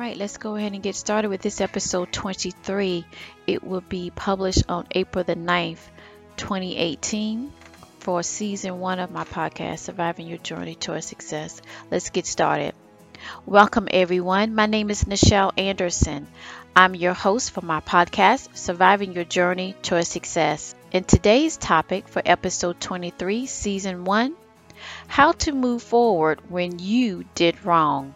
right, let's go ahead and get started with this episode 23. It will be published on April the 9th, 2018 for season one of my podcast, Surviving Your Journey Toward Success. Let's get started. Welcome, everyone. My name is Nichel Anderson. I'm your host for my podcast, Surviving Your Journey Toward Success. And today's topic for episode 23, season one how to move forward when you did wrong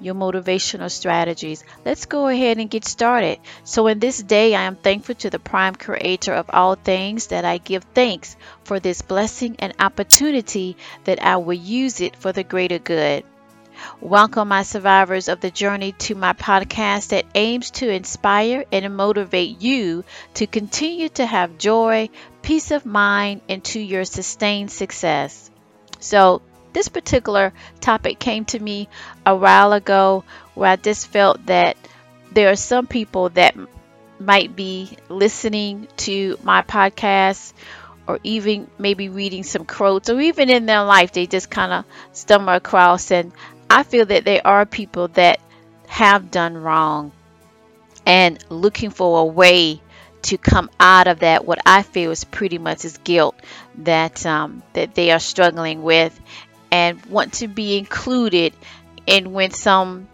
your motivational strategies. Let's go ahead and get started. So, in this day, I am thankful to the prime creator of all things that I give thanks for this blessing and opportunity that I will use it for the greater good. Welcome, my survivors of the journey, to my podcast that aims to inspire and motivate you to continue to have joy, peace of mind, and to your sustained success. So, this particular topic came to me a while ago where I just felt that there are some people that might be listening to my podcast or even maybe reading some quotes or even in their life they just kind of stumble across and I feel that there are people that have done wrong and looking for a way to come out of that. What I feel is pretty much is guilt that um, that they are struggling with and want to be included in when some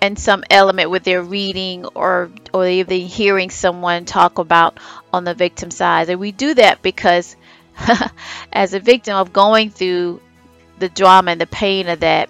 and some element with their reading or or even hearing someone talk about on the victim side. And we do that because as a victim of going through the drama and the pain of that,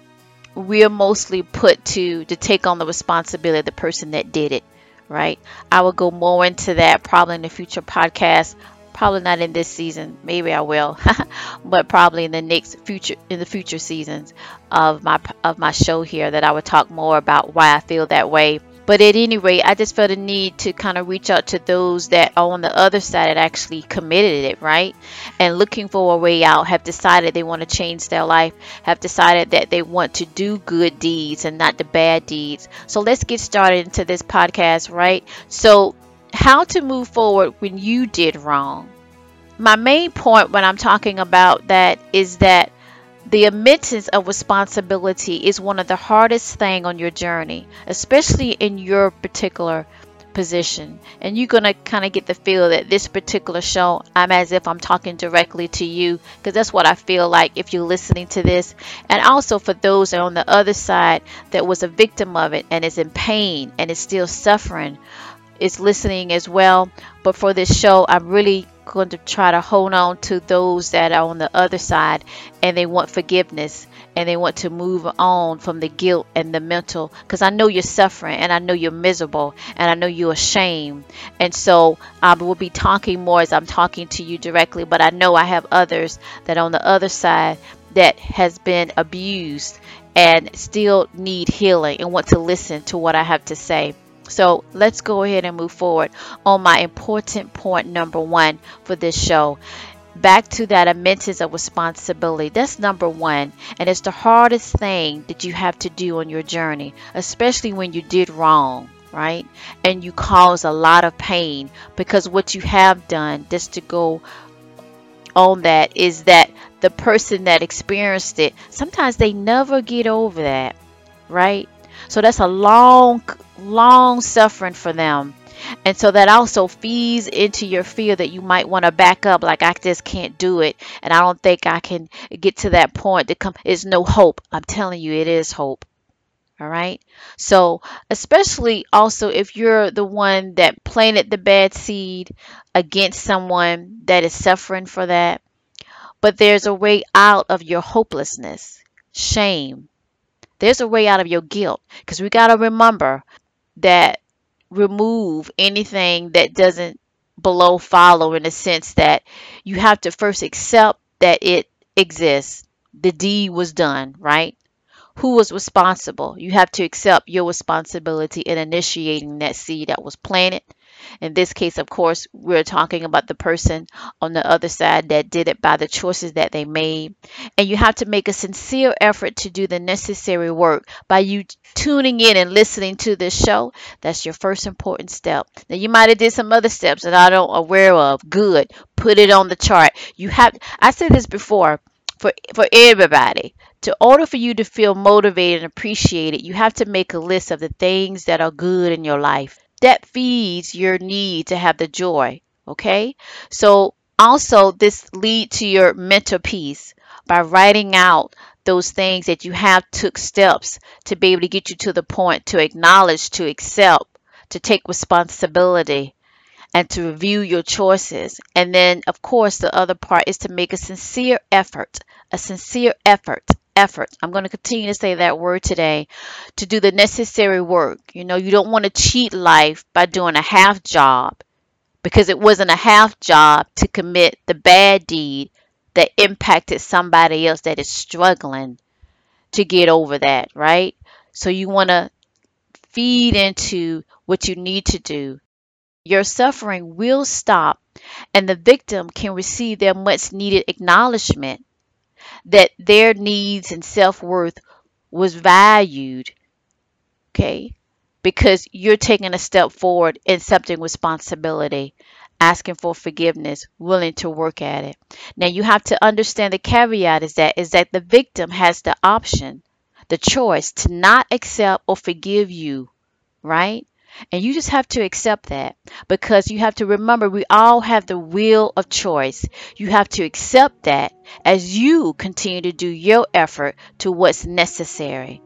we're mostly put to to take on the responsibility of the person that did it, right? I will go more into that probably in the future podcast probably not in this season. Maybe i will but probably in the next future in the future seasons of my of my show here that i would talk more about why i feel that way. But at any rate i just felt a need to kind of reach out to those that are on the other side that actually committed it right? And looking for a way out have decided they want to change their life have decided that they want to do good deeds and not the bad deeds. So let's get started into this podcast right? So how to move forward when you did wrong. My main point when I'm talking about that is that the admittance of responsibility is one of the hardest thing on your journey, especially in your particular position. And you're going to kind of get the feel that this particular show, I'm as if I'm talking directly to you because that's what I feel like if you're listening to this. And also for those on the other side that was a victim of it and is in pain and is still suffering is listening as well. But for this show, I'm really going to try to hold on to those that are on the other side and they want forgiveness and they want to move on from the guilt and the mental because I know you're suffering and I know you're miserable and I know you're ashamed. And so I will be talking more as I'm talking to you directly, but I know I have others that on the other side that has been abused and still need healing and want to listen to what I have to say. So let's go ahead and move forward on my important point number one for this show. Back to that admittance of responsibility. That's number one. And it's the hardest thing that you have to do on your journey, especially when you did wrong, right? And you cause a lot of pain because what you have done, just to go on that, is that the person that experienced it, sometimes they never get over that, right? So that's a long, long suffering for them. And so that also feeds into your fear that you might want to back up, like I just can't do it, and I don't think I can get to that point. To come, it's no hope. I'm telling you, it is hope. All right. So, especially also if you're the one that planted the bad seed against someone that is suffering for that, but there's a way out of your hopelessness, shame, there's a way out of your guilt because we got to remember that remove anything that doesn't below follow in the sense that you have to first accept that it exists. The deed was done, right? Who was responsible? You have to accept your responsibility in initiating that seed that was planted in this case, of course, we're talking about the person on the other side that did it by the choices that they made. And you have to make a sincere effort to do the necessary work by you tuning in and listening to this show. That's your first important step. Now you might have did some other steps that I don't aware of. Good. Put it on the chart. You have I said this before for for everybody. To order for you to feel motivated and appreciated, you have to make a list of the things that are good in your life. That feeds your need to have the joy. Okay? So also this lead to your mental peace by writing out those things that you have took steps to be able to get you to the point to acknowledge, to accept, to take responsibility and to review your choices. And then, of course, the other part is to make a sincere effort, a sincere effort, effort. I'm going to continue to say that word today to do the necessary work. You know, you don't want to cheat life by doing a half job because it wasn't a half job to commit the bad deed that impacted somebody else that is struggling to get over that, right? So you want to feed into what you need to do your suffering will stop and the victim can receive their much needed acknowledgement that their needs and self-worth was valued okay? Because you're taking a step forward in accepting responsibility asking for forgiveness willing to work at it. Now you have to understand the caveat is that is that the victim has the option the choice to not accept or forgive you right and you just have to accept that because you have to remember we all have the will of choice. You have to accept that as you continue to do your effort to what's necessary.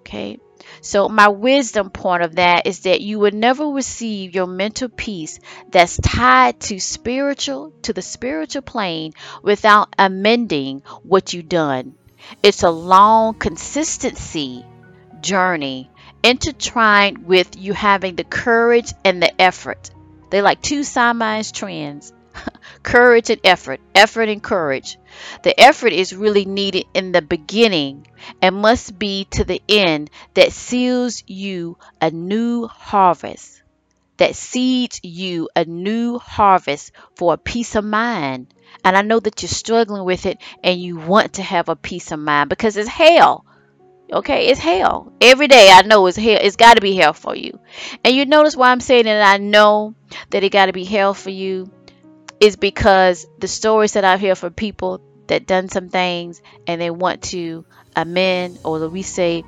Okay? So, my wisdom point of that is that you will never receive your mental peace that's tied to spiritual, to the spiritual plane without amending what you've done. It's a long consistency journey intertwined with you having the courage and the effort. They're like two Siamese trends courage and effort, effort and courage. The effort is really needed in the beginning and must be to the end that seals you a new harvest, that seeds you a new harvest for a peace of mind. And I know that you're struggling with it and you want to have a peace of mind because it's hell Okay, it's hell. Every day I know it's hell. It's got to be hell for you. And you notice why I'm saying that I know that it got to be hell for you is because the stories that I hear from people that done some things and they want to amend or we say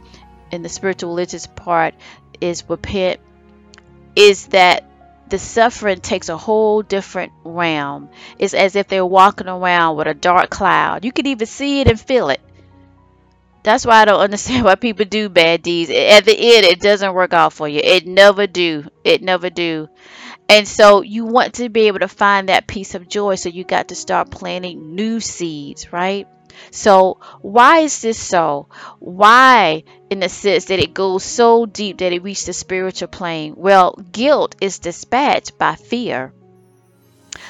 in the spiritual religious part is repent is that the suffering takes a whole different realm. It's as if they're walking around with a dark cloud. You can even see it and feel it that's why I don't understand why people do bad deeds. At the end, it doesn't work out for you. It never do. It never do. And so you want to be able to find that piece of joy. So you got to start planting new seeds, right? So why is this so? Why, in the sense that it goes so deep that it reaches the spiritual plane? Well, guilt is dispatched by fear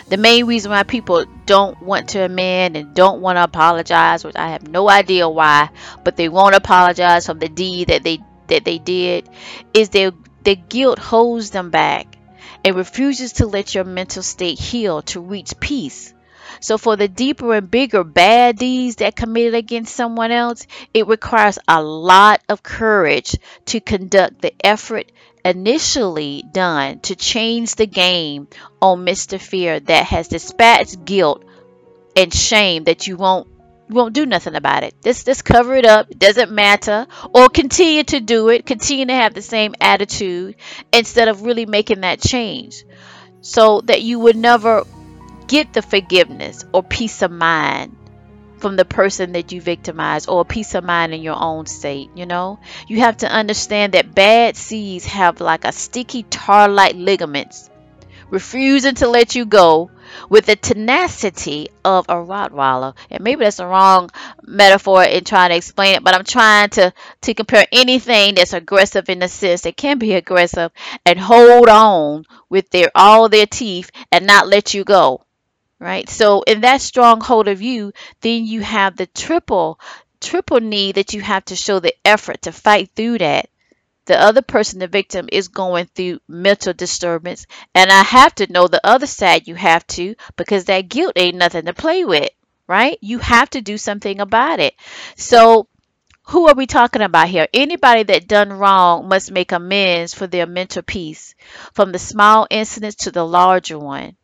the main reason why people don't want to amend and don't want to apologize, which I have no idea why, but they won't apologize for the deed that they that they did, is their the guilt holds them back and refuses to let your mental state heal to reach peace. So for the deeper and bigger bad deeds that committed against someone else, it requires a lot of courage to conduct the effort initially done to change the game on Mr. Fear that has dispatched guilt and shame that you won't won't do nothing about it. Just just cover it up. Doesn't matter. Or continue to do it. Continue to have the same attitude instead of really making that change. So that you would never get the forgiveness or peace of mind from the person that you victimized or peace of mind in your own state you know you have to understand that bad seeds have like a sticky tar like ligaments refusing to let you go with the tenacity of a Rottweiler. And maybe that's the wrong metaphor in trying to explain it, but I'm trying to, to compare anything that's aggressive in the sense that can be aggressive and hold on with their all their teeth and not let you go right? So in that stronghold of you, then you have the triple triple need that you have to show the effort to fight through that. The other person, the victim, is going through mental disturbance, and I have to know the other side. You have to because that guilt ain't nothing to play with, right? You have to do something about it. So who are we talking about here? Anybody that done wrong must make amends for their mental peace, from the small incidents to the larger one.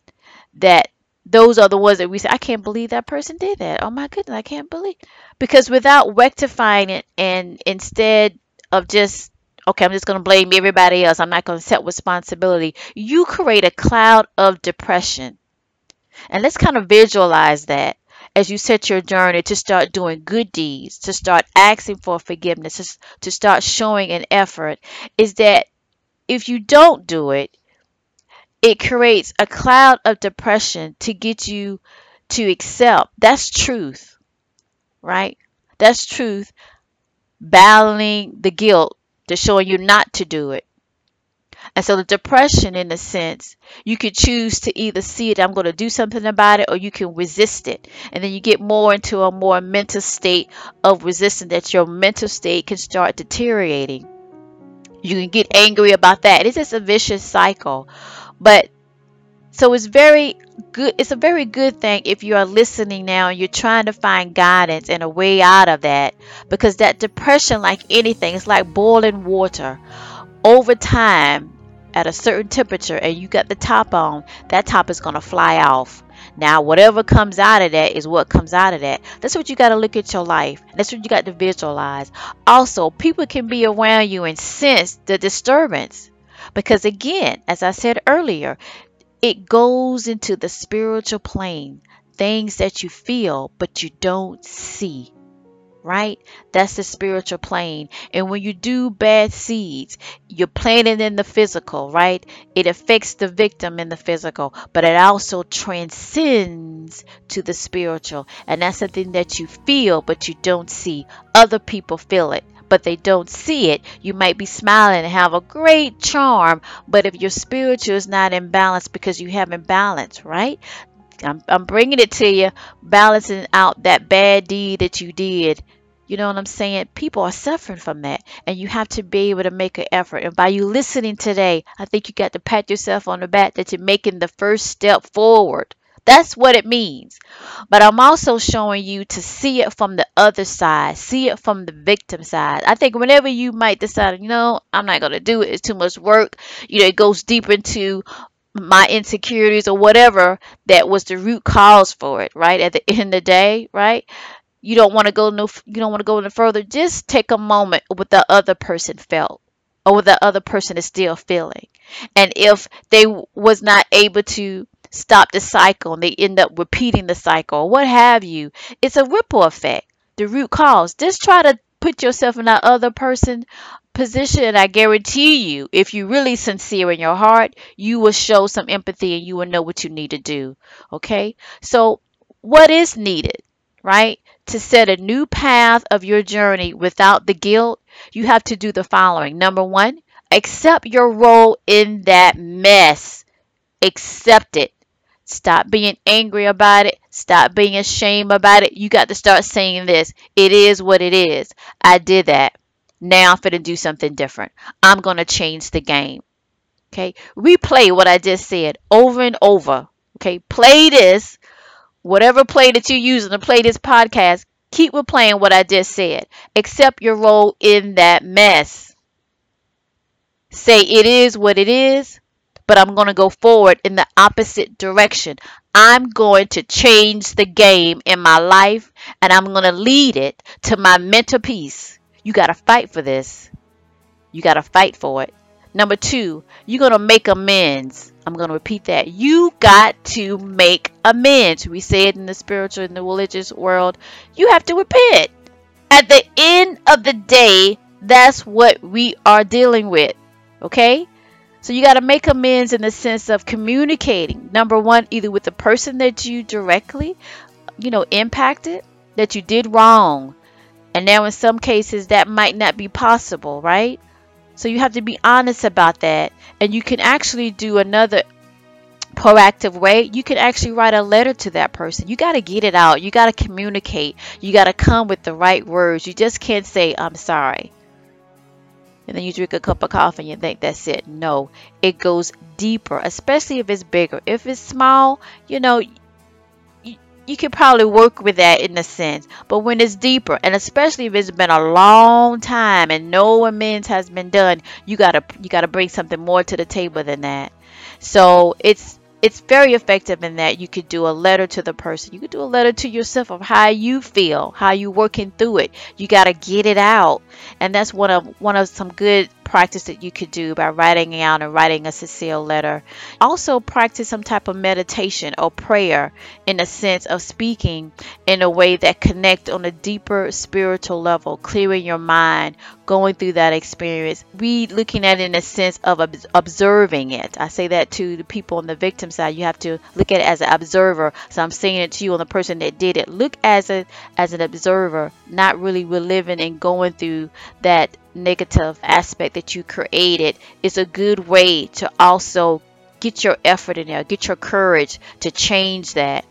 That those are the ones that we say, I can't believe that person did that. Oh my goodness, I can't believe. Because without rectifying it and instead of just, okay, I'm just going to blame everybody else, I'm not going to set responsibility, you create a cloud of depression. And let's kind of visualize that as you set your journey to start doing good deeds, to start asking for forgiveness, to start showing an effort, is that if you don't do it, it creates a cloud of depression to get you to accept. That's truth, right? That's truth. Battling the guilt to show you not to do it. And so the depression, in a sense, you could choose to either see it, I'm going to do something about it, or you can resist it. And then you get more into a more mental state of resistance that your mental state can start deteriorating. You can get angry about that. It's just a vicious cycle. But so it's very good. It's a very good thing if you are listening now and you're trying to find guidance and a way out of that because that depression, like anything, it's like boiling water. Over time, at a certain temperature, and you got the top on, that top is going to fly off. Now, whatever comes out of that is what comes out of that. That's what you got to look at your life. That's what you got to visualize. Also, people can be around you and sense the disturbance. Because again, as I said earlier, it goes into the spiritual plane, things that you feel but you don't see. Right? That's the spiritual plane. And when you do bad seeds, you're planting in the physical, right? It affects the victim in the physical, but it also transcends to the spiritual. And that's something that you feel but you don't see. Other people feel it but they don't see it, you might be smiling and have a great charm. But if your spiritual is not in balance because you haven't balanced, right? I'm, I'm bringing it to you, balancing out that bad deed that you did. You know what I'm saying? People are suffering from that, and you have to be able to make an effort. And by you listening today, I think you got to pat yourself on the back that you're making the first step forward. That's what it means. But I'm also showing you to see it from the other side, see it from the victim side. I think whenever you might decide, you know, I'm not going to do it, it's too much work, you know, it goes deep into my insecurities or whatever that was the root cause for it, right? At the end of the day, right? You don't want to go no you don't want to go any further. Just take a moment what the other person felt or what the other person is still feeling. And if they was not able to stop the cycle and they end up repeating the cycle, what have you. It's a ripple effect. The root cause. Just try to put yourself in that other person position and I guarantee you, if you're really sincere in your heart, you will show some empathy and you will know what you need to do. Okay? So what is needed, right? To set a new path of your journey without the guilt, you have to do the following. Number one, accept your role in that mess. Accept it. Stop being angry about it. Stop being ashamed about it. You got to start saying this. It is what it is. I did that. Now I'm going to do something different. I'm going to change the game. Okay. Replay what I just said over and over. Okay. Play this. Whatever play that you're using to play this podcast, keep replaying what I just said. Accept your role in that mess. Say it is what it is but I'm going to go forward in the opposite direction. I'm going to change the game in my life and I'm going to lead it to my mental peace. You got to fight for this. You got to fight for it. Number two, you're going to make amends. I'm going to repeat that. You got to make amends. We say it in the spiritual and the religious world. You have to repent. At the end of the day, that's what we are dealing with. Okay? So you got to make amends in the sense of communicating. Number one, either with the person that you directly, you know, impacted, that you did wrong. And now in some cases that might not be possible, right? So you have to be honest about that. And you can actually do another proactive way. You can actually write a letter to that person. You got to get it out. You got to communicate. You got to come with the right words. You just can't say, I'm sorry and then you drink a cup of coffee and you think that's it. No, it goes deeper, especially if it's bigger. If it's small, you know, you, you can probably work with that in a sense. But when it's deeper, and especially if it's been a long time and no amends has been done, you gotta you gotta bring something more to the table than that. So it's it's very effective in that you could do a letter to the person. You could do a letter to yourself of how you feel, how you working through it. You got to get it out. And that's one of one of some good practice that you could do by writing out and writing a sincere letter. Also, practice some type of meditation or prayer in a sense of speaking in a way that connect on a deeper spiritual level, clearing your mind, going through that experience. We looking at it in a sense of observing it. I say that to the people on the victim side. You have to look at it as an observer. So I'm saying it to you on the person that did it. Look as a as an observer, not really reliving and going through that negative aspect that you created is a good way to also get your effort in there, get your courage to change that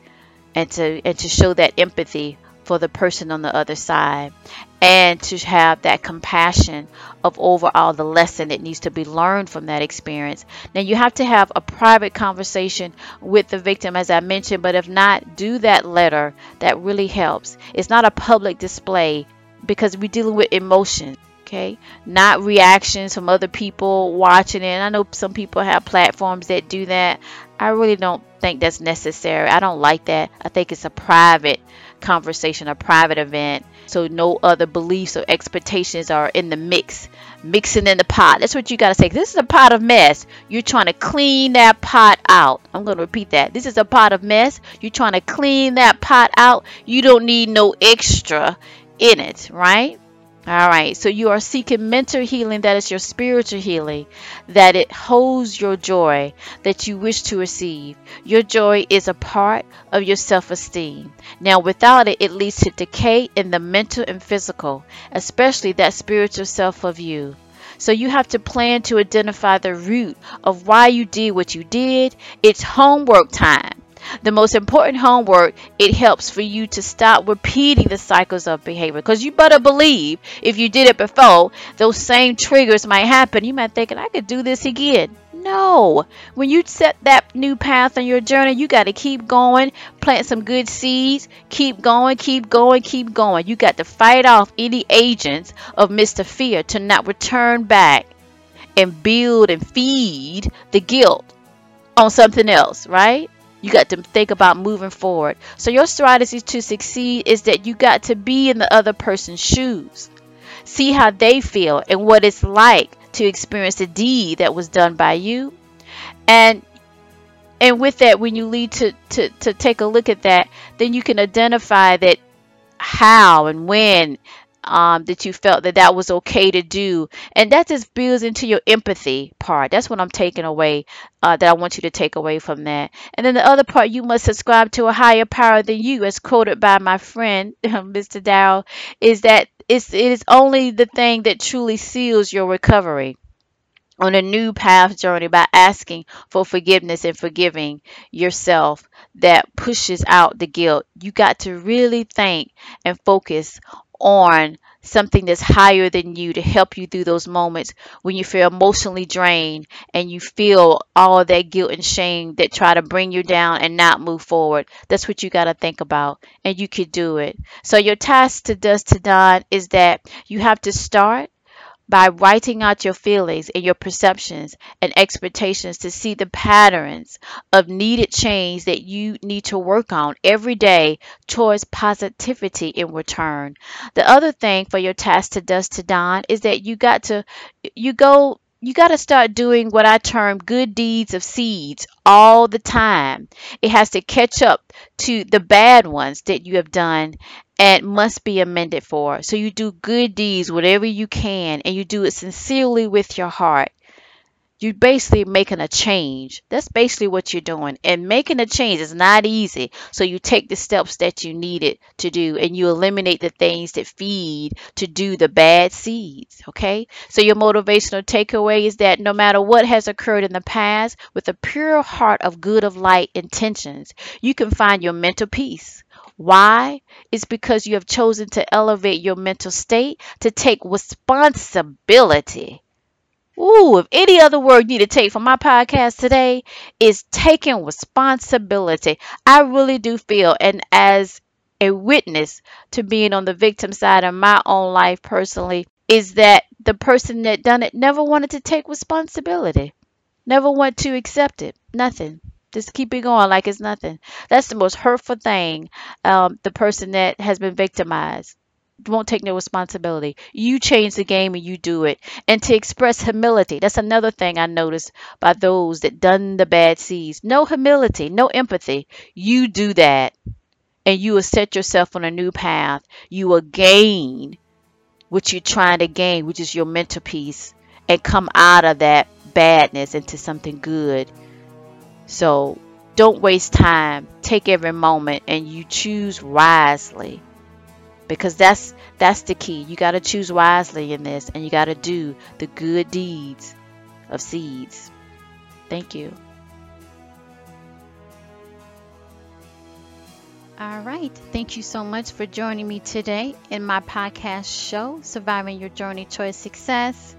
and to and to show that empathy for the person on the other side and to have that compassion of overall the lesson that needs to be learned from that experience. Now you have to have a private conversation with the victim as I mentioned, but if not, do that letter. That really helps. It's not a public display because we're dealing with emotion okay? Not reactions from other people watching it. I know some people have platforms that do that. I really don't think that's necessary. I don't like that. I think it's a private conversation a private event. So no other beliefs or expectations are in the mix. Mixing in the pot. That's what you got to say this is a pot of mess. You're trying to clean that pot out. I'm going to repeat that. This is a pot of mess. You're trying to clean that pot out. You don't need no extra in it right all right, so you are seeking mental healing that is your spiritual healing, that it holds your joy that you wish to receive. Your joy is a part of your self esteem. Now, without it, it leads to decay in the mental and physical, especially that spiritual self of you. So you have to plan to identify the root of why you did what you did. It's homework time. The most important homework, it helps for you to stop repeating the cycles of behavior. Because you better believe if you did it before, those same triggers might happen. You might think, I could do this again. No. When you set that new path on your journey, you got to keep going, plant some good seeds, keep going, keep going, keep going. You got to fight off any agents of Mr. Fear to not return back and build and feed the guilt on something else, right? You got to think about moving forward. So your strategy to succeed is that you got to be in the other person's shoes. See how they feel and what it's like to experience the deed that was done by you. And and with that when you lead to, to, to take a look at that, then you can identify that how and when um, that you felt that that was okay to do. And that just builds into your empathy part. That's what I'm taking away, uh, that I want you to take away from that. And then the other part, you must subscribe to a higher power than you, as quoted by my friend, Mr. Dow, is that it's, it is only the thing that truly seals your recovery on a new path journey by asking for forgiveness and forgiving yourself that pushes out the guilt. You got to really think and focus on something that's higher than you to help you through those moments when you feel emotionally drained and you feel all that guilt and shame that try to bring you down and not move forward. That's what you got to think about, and you could do it. So, your task to dusk to dawn is that you have to start by writing out your feelings and your perceptions and expectations to see the patterns of needed change that you need to work on every day towards positivity in return. The other thing for your task to dust to dawn is that you got to you go you got to start doing what I term good deeds of seeds all the time. It has to catch up to the bad ones that you have done and must be amended for. So you do good deeds, whatever you can, and you do it sincerely with your heart. You're basically making a change. That's basically what you're doing. And making a change is not easy. So you take the steps that you needed to do and you eliminate the things that feed to do the bad seeds. Okay? So your motivational takeaway is that no matter what has occurred in the past, with a pure heart of good of light intentions, you can find your mental peace why? It's because you have chosen to elevate your mental state to take responsibility. Ooh, if any other word you need to take from my podcast today is taking responsibility. I really do feel, and as a witness to being on the victim side of my own life personally, is that the person that done it never wanted to take responsibility, never want to accept it, nothing. Just keep it going like it's nothing. That's the most hurtful thing. Um, the person that has been victimized won't take no responsibility. You change the game and you do it. And to express humility, that's another thing I noticed by those that done the bad seeds. No humility, no empathy. You do that and you will set yourself on a new path. You will gain what you're trying to gain, which is your mental peace, and come out of that badness into something good. So don't waste time. Take every moment and you choose wisely. Because that's that's the key. You got to choose wisely in this and you got to do the good deeds of seeds. Thank you. All right. Thank you so much for joining me today in my podcast show, Surviving Your Journey Towards Success.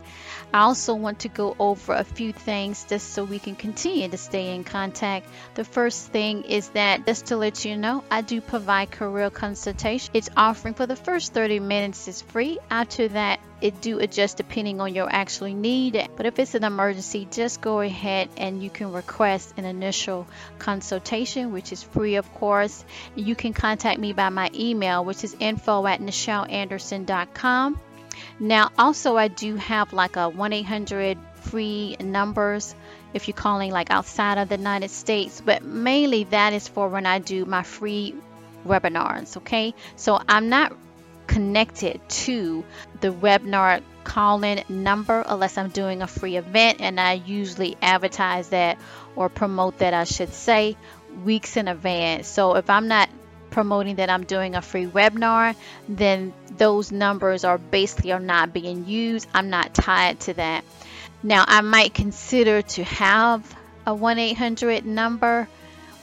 I also want to go over a few things just so we can continue to stay in contact. The first thing is that just to let you know, I do provide career consultation. It's offering for the first 30 minutes is free. After that, it do adjust depending on your actual need. But if it's an emergency, just go ahead and you can request an initial consultation, which is free, of course. You can contact me by my email, which is info at NichelAnderson.com. Now, also, I do have like a 1 800 free numbers if you're calling like outside of the United States, but mainly that is for when I do my free webinars. Okay, so I'm not connected to the webinar call-in number unless I'm doing a free event and I usually advertise that or promote that I should say weeks in advance. So if I'm not promoting that I'm doing a free webinar, then those numbers are basically are not being used. I'm not tied to that. Now I might consider to have a 1-800 number,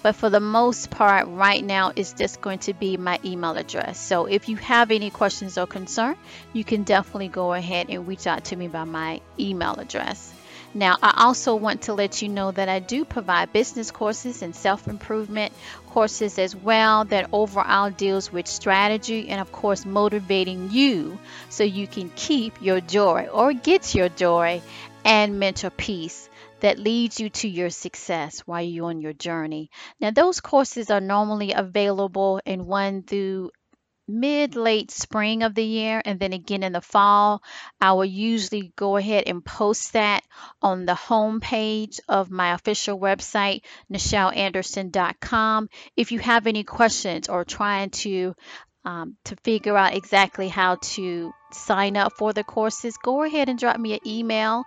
but for the most part right now it's just going to be my email address. So if you have any questions or concern, you can definitely go ahead and reach out to me by my email address. Now, I also want to let you know that I do provide business courses and self improvement courses as well that overall deals with strategy and, of course, motivating you so you can keep your joy or get your joy and mental peace that leads you to your success while you're on your journey. Now, those courses are normally available in one through mid late spring of the year and then again in the fall i will usually go ahead and post that on the home page of my official website nichelanderson.com if you have any questions or trying to um, to figure out exactly how to sign up for the courses go ahead and drop me an email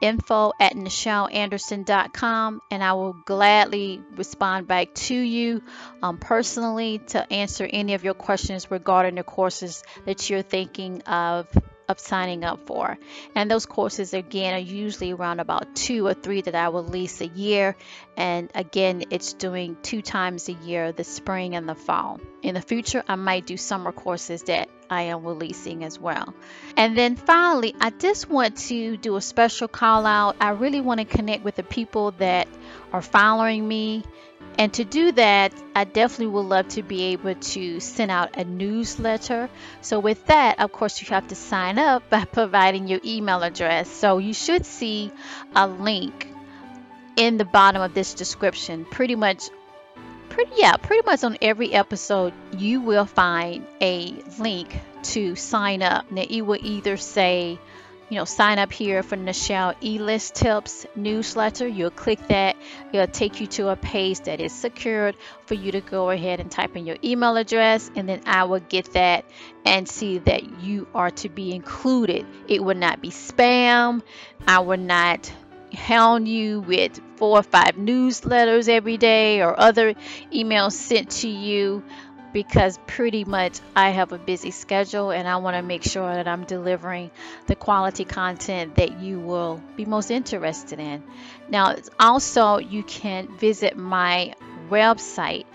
info at nichelanderson.com and I will gladly respond back to you um, personally to answer any of your questions regarding the courses that you're thinking of of signing up for. And those courses again are usually around about two or three that I will release a year. And again, it's doing two times a year, the spring and the fall. In the future, I might do summer courses that I am releasing as well. And then finally, I just want to do a special call out. I really want to connect with the people that are following me and to do that, I definitely would love to be able to send out a newsletter. So, with that, of course, you have to sign up by providing your email address. So, you should see a link in the bottom of this description. Pretty much, pretty, yeah, pretty much on every episode, you will find a link to sign up. Now, it will either say, you know, sign up here for Nichel E-List Tips newsletter. You'll click that. It'll take you to a page that is secured for you to go ahead and type in your email address, and then I will get that and see that you are to be included. It will not be spam. I will not hound you with four or five newsletters every day or other emails sent to you because pretty much I have a busy schedule and I want to make sure that I'm delivering the quality content that you will be most interested in. Now, also, you can visit my website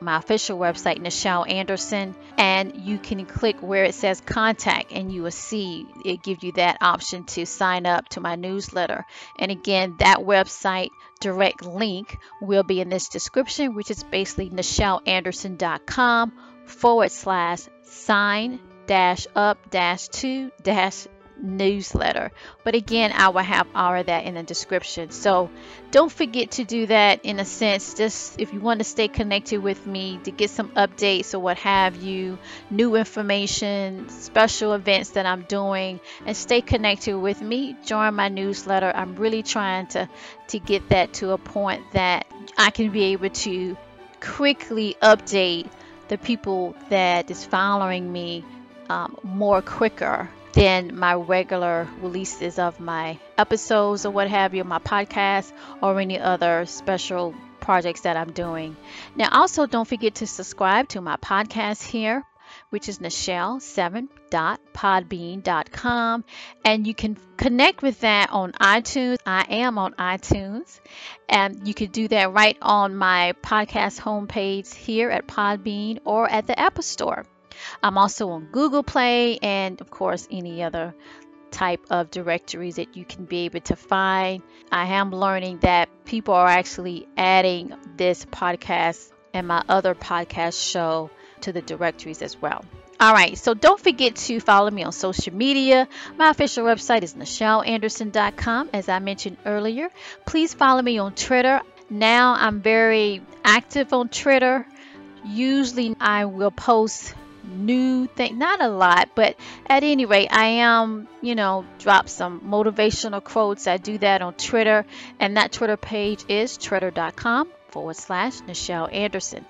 my official website, Nichel Anderson, and you can click where it says contact and you will see it gives you that option to sign up to my newsletter. And again, that website direct link will be in this description, which is basically nichelanderson.com forward slash sign dash up dash two dash newsletter. But again, I will have all of that in the description. So don't forget to do that in a sense. Just if you want to stay connected with me to get some updates or what have you, new information, special events that I'm doing, and stay connected with me, join my newsletter. I'm really trying to to get that to a point that I can be able to quickly update the people that is following me um, more quicker than my regular releases of my episodes or what have you, my podcast or any other special projects that I'm doing. Now, also don't forget to subscribe to my podcast here, which is Nichel7.podbean.com. And you can connect with that on iTunes. I am on iTunes. And you can do that right on my podcast homepage here at Podbean or at the Apple Store. I'm also on Google Play and, of course, any other type of directories that you can be able to find. I am learning that people are actually adding this podcast and my other podcast show to the directories as well. All right, so don't forget to follow me on social media. My official website is NichelAnderson.com, as I mentioned earlier. Please follow me on Twitter. Now I'm very active on Twitter. Usually I will post new thing not a lot but at any rate i am you know drop some motivational quotes. I do that on twitter and that twitter page is twitter.com forward slash nichel anderson.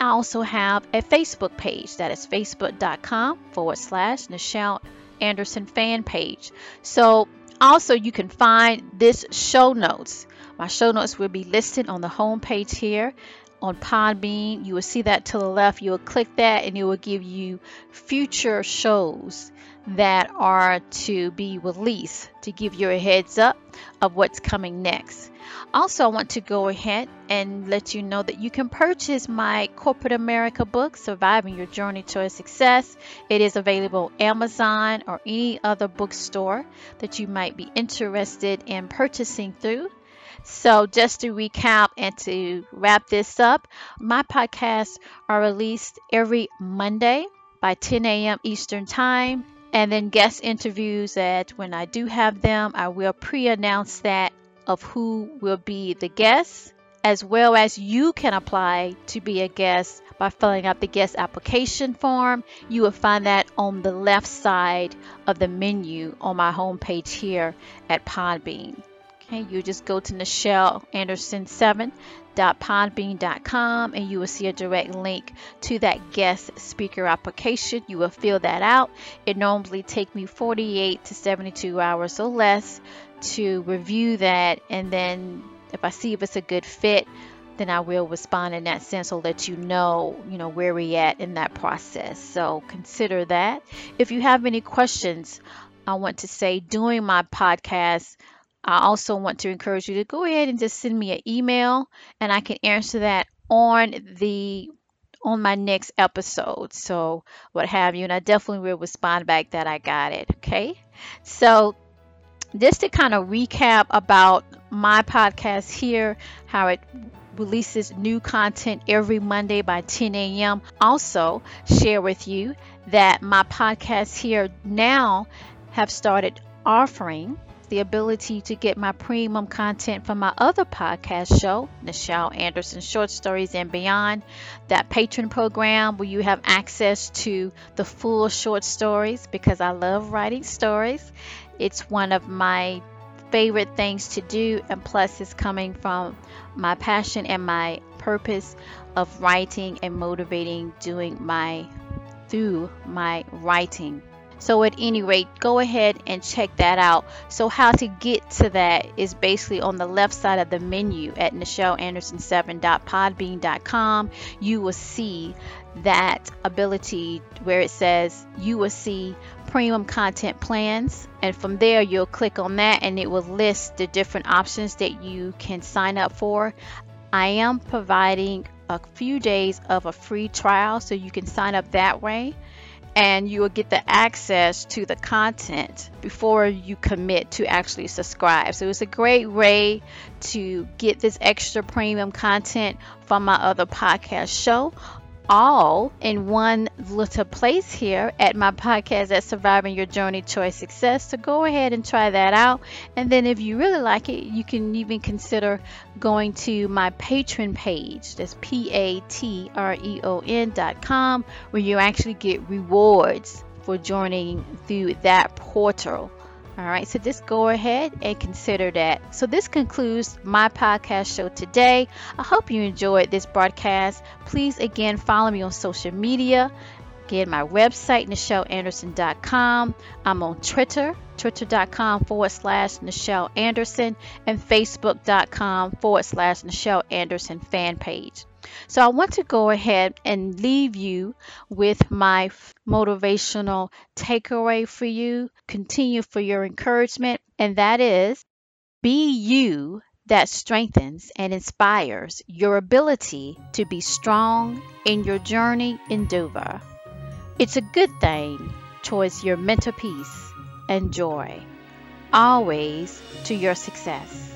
I also have a facebook page. That is facebook.com forward slash nichel anderson fan page. So also you can find this show notes. My show notes will be listed on the home page here on Podbean. You will see that to the left. You will click that and it will give you future shows that are to be released to give you a heads up of what's coming next. Also, I want to go ahead and let you know that you can purchase my Corporate America book, Surviving Your Journey to a Success. It is available Amazon or any other bookstore that you might be interested in purchasing through. So, just to recap and to wrap this up, my podcasts are released every Monday by 10 a.m. Eastern Time. And then guest interviews that when I do have them, I will pre announce that of who will be the guests, as well as you can apply to be a guest by filling out the guest application form. You will find that on the left side of the menu on my homepage here at Podbean. You just go to Nichel Anderson 7.podbean.com and you will see a direct link to that guest speaker application. You will fill that out. It normally takes me 48 to 72 hours or less to review that and then if I see if it's a good fit, then I will respond in that sense. I'll let you know, you know, where we at in that process. So consider that. If you have any questions, I want to say during my podcast, I also want to encourage you to go ahead and just send me an email and I can answer that on the on my next episode. So what have you and I definitely will respond back that I got it, okay? So just to kind of recap about my podcast here, how it releases new content every Monday by 10 a.m. Also, share with you that my podcast here now have started offering the ability to get my premium content from my other podcast show, Nichel Anderson Short Stories and Beyond, that Patreon program where you have access to the full short stories because I love writing stories. It's one of my favorite things to do, and plus, it's coming from my passion and my purpose of writing and motivating doing my through my writing so at any rate, go ahead and check that out. So how to get to that is basically on the left side of the menu at nichelanderson7.podbean.com. You will see that ability where it says you will see premium content plans and from there you'll click on that and it will list the different options that you can sign up for. I am providing a few days of a free trial so you can sign up that way and you will get the access to the content before you commit to actually subscribe. So it's a great way to get this extra premium content from my other podcast show. All in one little place here at my podcast at Surviving Your Journey Towards Success. So go ahead and try that out. And then if you really like it, you can even consider going to my Patreon page. That's P A T R E O N dot com, where you actually get rewards for joining through that portal. All right, so just go ahead and consider that. So, this concludes my podcast show today. I hope you enjoyed this broadcast. Please, again, follow me on social media. Again, my website, NichelAnderson.com. I'm on Twitter, twitter.com forward slash Nichel Anderson, and Facebook.com forward slash Nichel Anderson fan page. So I want to go ahead and leave you with my motivational takeaway for you. Continue for your encouragement, and that is be you that strengthens and inspires your ability to be strong in your journey endeavor. It's a good thing towards your mental peace and joy, always to your success.